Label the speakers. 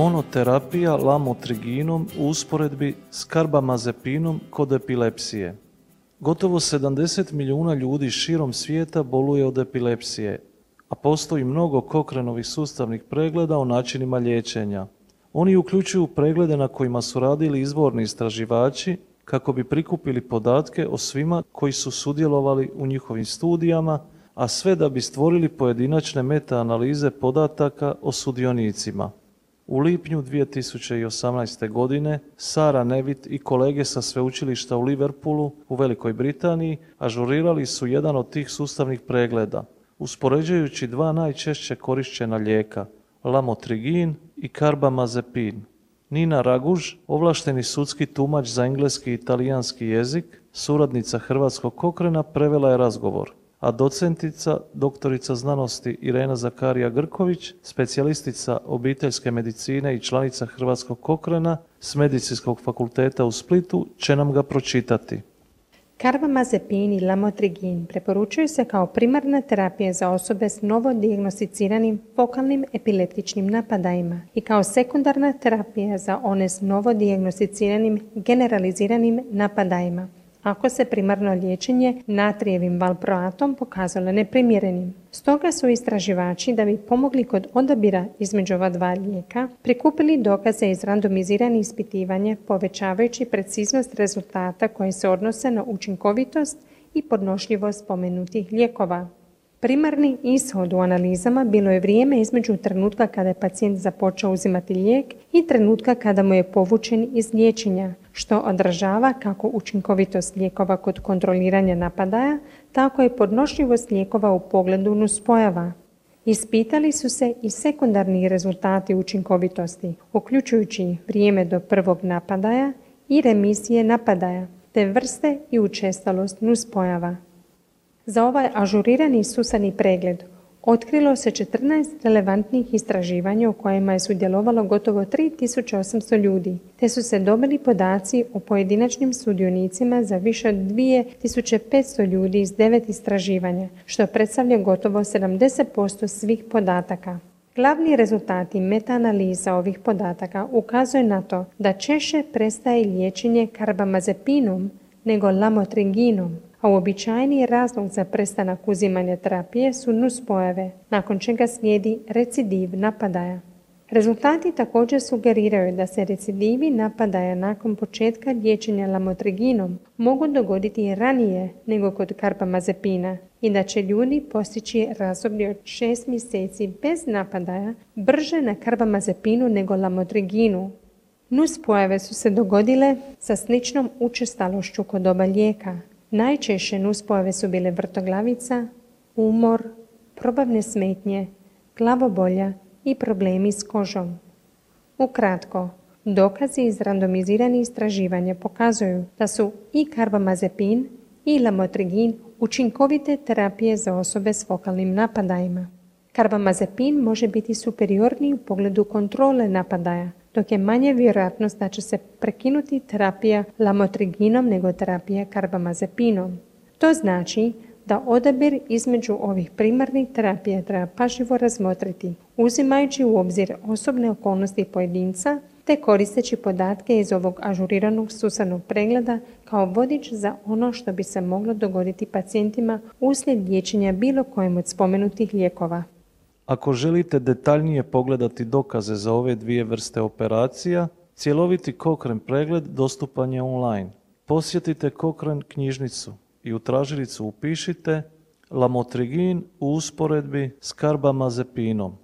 Speaker 1: Monoterapija lamotriginom u usporedbi s karbamazepinom kod epilepsije. Gotovo 70 milijuna ljudi širom svijeta boluje od epilepsije, a postoji mnogo kokrenovih sustavnih pregleda o načinima liječenja. Oni uključuju preglede na kojima su radili izvorni istraživači kako bi prikupili podatke o svima koji su sudjelovali u njihovim studijama, a sve da bi stvorili pojedinačne meta-analize podataka o sudionicima. U lipnju 2018. godine Sara Nevit i kolege sa sveučilišta u Liverpoolu u Velikoj Britaniji ažurirali su jedan od tih sustavnih pregleda, uspoređujući dva najčešće korišćena lijeka, lamotrigin i karbamazepin. Nina Raguž, ovlašteni sudski tumač za engleski i italijanski jezik, suradnica Hrvatskog kokrena, prevela je razgovor a docentica, doktorica znanosti Irena Zakarija Grković, specijalistica obiteljske medicine i članica Hrvatskog kokrena s Medicinskog fakulteta u Splitu, će nam ga pročitati.
Speaker 2: Karbamazepin i lamotrigin preporučuju se kao primarna terapija za osobe s novodijagnosticiranim fokalnim epileptičnim napadajima i kao sekundarna terapija za one s novodijagnosticiranim generaliziranim napadajima ako se primarno liječenje natrijevim valproatom pokazalo neprimjerenim. Stoga su istraživači da bi pomogli kod odabira između ova dva lijeka prikupili dokaze iz randomiziranih ispitivanja povećavajući preciznost rezultata koje se odnose na učinkovitost i podnošljivost spomenutih lijekova. Primarni ishod u analizama bilo je vrijeme između trenutka kada je pacijent započeo uzimati lijek i trenutka kada mu je povučen iz liječenja, što odražava kako učinkovitost lijekova kod kontroliranja napadaja, tako i podnošljivost lijekova u pogledu nuspojava. Ispitali su se i sekundarni rezultati učinkovitosti, uključujući vrijeme do prvog napadaja i remisije napadaja, te vrste i učestalost nuspojava. Za ovaj ažurirani susani pregled otkrilo se 14 relevantnih istraživanja u kojima je sudjelovalo gotovo 3800 ljudi, te su se dobili podaci o pojedinačnim sudionicima za više od 2500 ljudi iz devet istraživanja, što predstavlja gotovo 70% svih podataka. Glavni rezultati metaanaliza ovih podataka ukazuje na to da češće prestaje liječenje karbamazepinom nego lamotriginom, a uobičajeni razlog za prestanak uzimanja terapije su nuspojave, nakon čega slijedi recidiv napadaja. Rezultati također sugeriraju da se recidivi napadaja nakon početka liječenja lamotriginom mogu dogoditi ranije nego kod karpamazepina i da će ljudi postići razdoblje od šest mjeseci bez napadaja brže na karbamazepinu nego lamotriginu. Nuspojave su se dogodile sa sličnom učestalošću kod oba lijeka, Najčešće nuspojave su bile vrtoglavica, umor, probavne smetnje, glavobolja i problemi s kožom. Ukratko, dokazi iz randomiziranih istraživanja pokazuju da su i karbamazepin i lamotrigin učinkovite terapije za osobe s fokalnim napadajima. Karbamazepin može biti superiorniji u pogledu kontrole napadaja, dok je manje vjerojatnost da će se prekinuti terapija lamotriginom nego terapija karbamazepinom. To znači da odabir između ovih primarnih terapija treba pažljivo razmotriti, uzimajući u obzir osobne okolnosti pojedinca te koristeći podatke iz ovog ažuriranog susanog pregleda kao vodič za ono što bi se moglo dogoditi pacijentima uslijed liječenja bilo kojem od spomenutih lijekova.
Speaker 1: Ako želite detaljnije pogledati dokaze za ove dvije vrste operacija, cjeloviti Kokren pregled dostupan je online. Posjetite Kokren knjižnicu i u tražilicu upišite Lamotrigin u usporedbi s karbamazepinom.